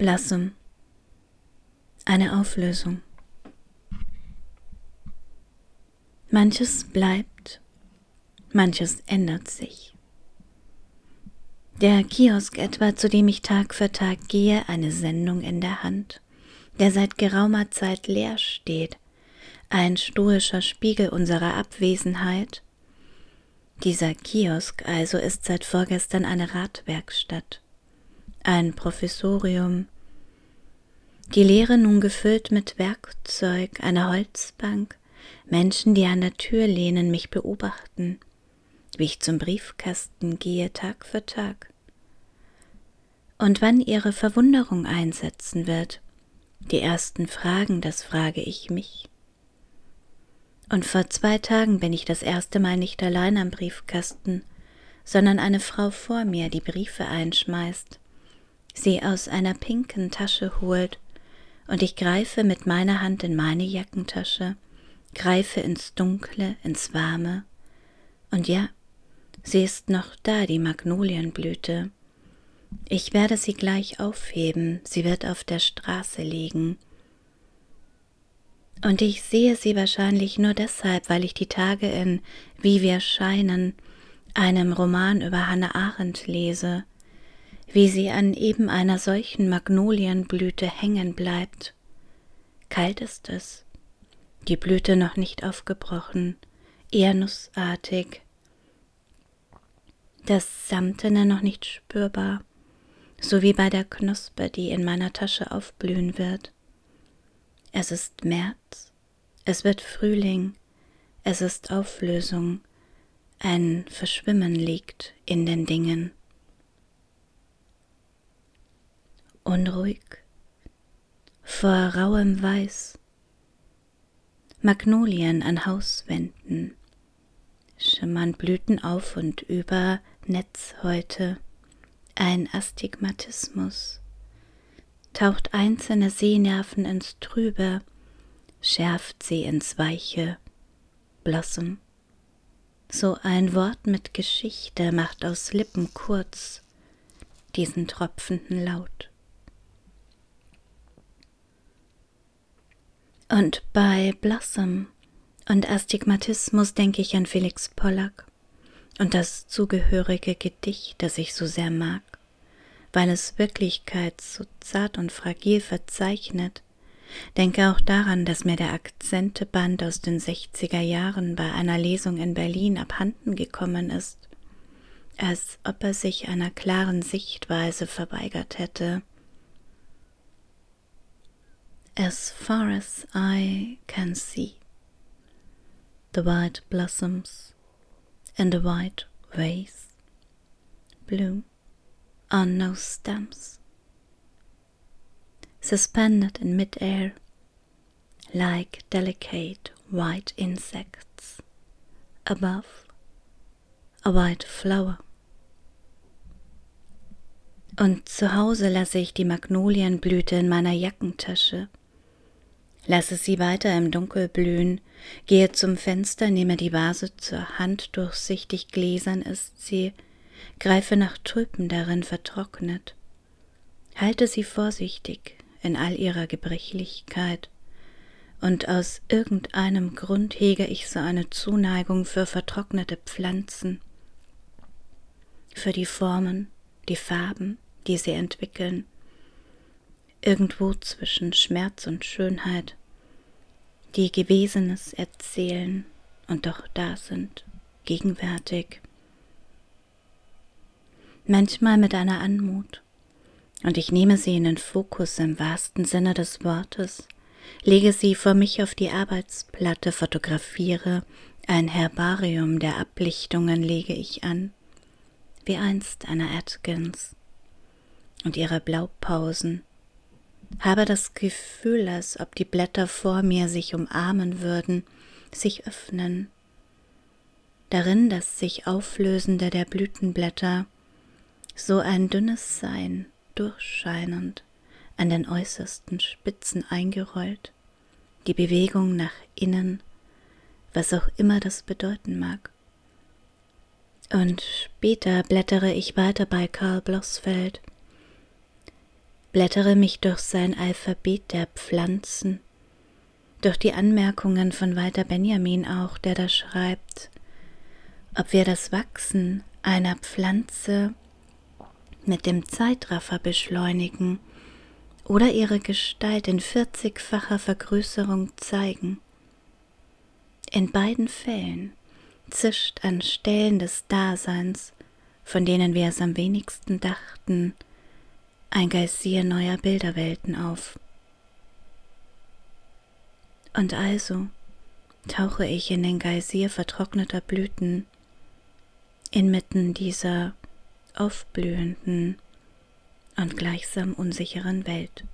Blossom. Eine Auflösung. Manches bleibt, manches ändert sich. Der Kiosk etwa, zu dem ich Tag für Tag gehe, eine Sendung in der Hand, der seit geraumer Zeit leer steht, ein stoischer Spiegel unserer Abwesenheit. Dieser Kiosk also ist seit vorgestern eine Radwerkstatt ein Professorium, die Lehre nun gefüllt mit Werkzeug, einer Holzbank, Menschen, die an der Tür lehnen, mich beobachten, wie ich zum Briefkasten gehe Tag für Tag. Und wann ihre Verwunderung einsetzen wird, die ersten Fragen, das frage ich mich. Und vor zwei Tagen bin ich das erste Mal nicht allein am Briefkasten, sondern eine Frau vor mir, die Briefe einschmeißt sie aus einer pinken Tasche holt, und ich greife mit meiner Hand in meine Jackentasche, greife ins Dunkle, ins Warme, und ja, sie ist noch da, die Magnolienblüte. Ich werde sie gleich aufheben, sie wird auf der Straße liegen. Und ich sehe sie wahrscheinlich nur deshalb, weil ich die Tage in Wie wir scheinen, einem Roman über Hannah Arendt lese, wie sie an eben einer solchen Magnolienblüte hängen bleibt. Kalt ist es, die Blüte noch nicht aufgebrochen, eher nussartig, das Samtene noch nicht spürbar, so wie bei der Knospe, die in meiner Tasche aufblühen wird. Es ist März, es wird Frühling, es ist Auflösung, ein Verschwimmen liegt in den Dingen. Unruhig, vor rauem Weiß, Magnolien an Hauswänden, schimmern Blüten auf und über Netzhäute, ein Astigmatismus, taucht einzelne Sehnerven ins Trübe, schärft sie ins Weiche, Blossom. So ein Wort mit Geschichte macht aus Lippen kurz diesen tropfenden Laut. Und bei Blossom und Astigmatismus denke ich an Felix Pollack und das zugehörige Gedicht, das ich so sehr mag, weil es Wirklichkeit so zart und fragil verzeichnet. Denke auch daran, dass mir der Akzenteband aus den 60er Jahren bei einer Lesung in Berlin abhanden gekommen ist, als ob er sich einer klaren Sichtweise verweigert hätte as far as I can see. The white blossoms in the white vase bloom on no stems, suspended in mid-air like delicate white insects above a white flower. Und zu Hause lasse ich die Magnolienblüte in meiner Jackentasche Lasse sie weiter im Dunkel blühen, gehe zum Fenster, nehme die Vase zur Hand, durchsichtig gläsern ist sie, greife nach Tulpen darin vertrocknet. Halte sie vorsichtig in all ihrer Gebrechlichkeit, und aus irgendeinem Grund hege ich so eine Zuneigung für vertrocknete Pflanzen, für die Formen, die Farben, die sie entwickeln, irgendwo zwischen Schmerz und Schönheit, die Gewesenes erzählen und doch da sind, gegenwärtig. Manchmal mit einer Anmut, und ich nehme sie in den Fokus im wahrsten Sinne des Wortes, lege sie vor mich auf die Arbeitsplatte, fotografiere, ein Herbarium der Ablichtungen lege ich an, wie einst einer Atkins und ihre Blaupausen, habe das Gefühl, als ob die Blätter vor mir sich umarmen würden, sich öffnen. Darin das sich auflösende der Blütenblätter, so ein dünnes Sein, durchscheinend, an den äußersten Spitzen eingerollt, die Bewegung nach innen, was auch immer das bedeuten mag. Und später blättere ich weiter bei Karl Blossfeld, blättere mich durch sein Alphabet der Pflanzen, durch die Anmerkungen von Walter Benjamin auch, der da schreibt, ob wir das Wachsen einer Pflanze mit dem Zeitraffer beschleunigen oder ihre Gestalt in vierzigfacher Vergrößerung zeigen. In beiden Fällen zischt an Stellen des Daseins, von denen wir es am wenigsten dachten, ein Geysir neuer Bilderwelten auf. Und also tauche ich in den Geysir vertrockneter Blüten, inmitten dieser aufblühenden und gleichsam unsicheren Welt.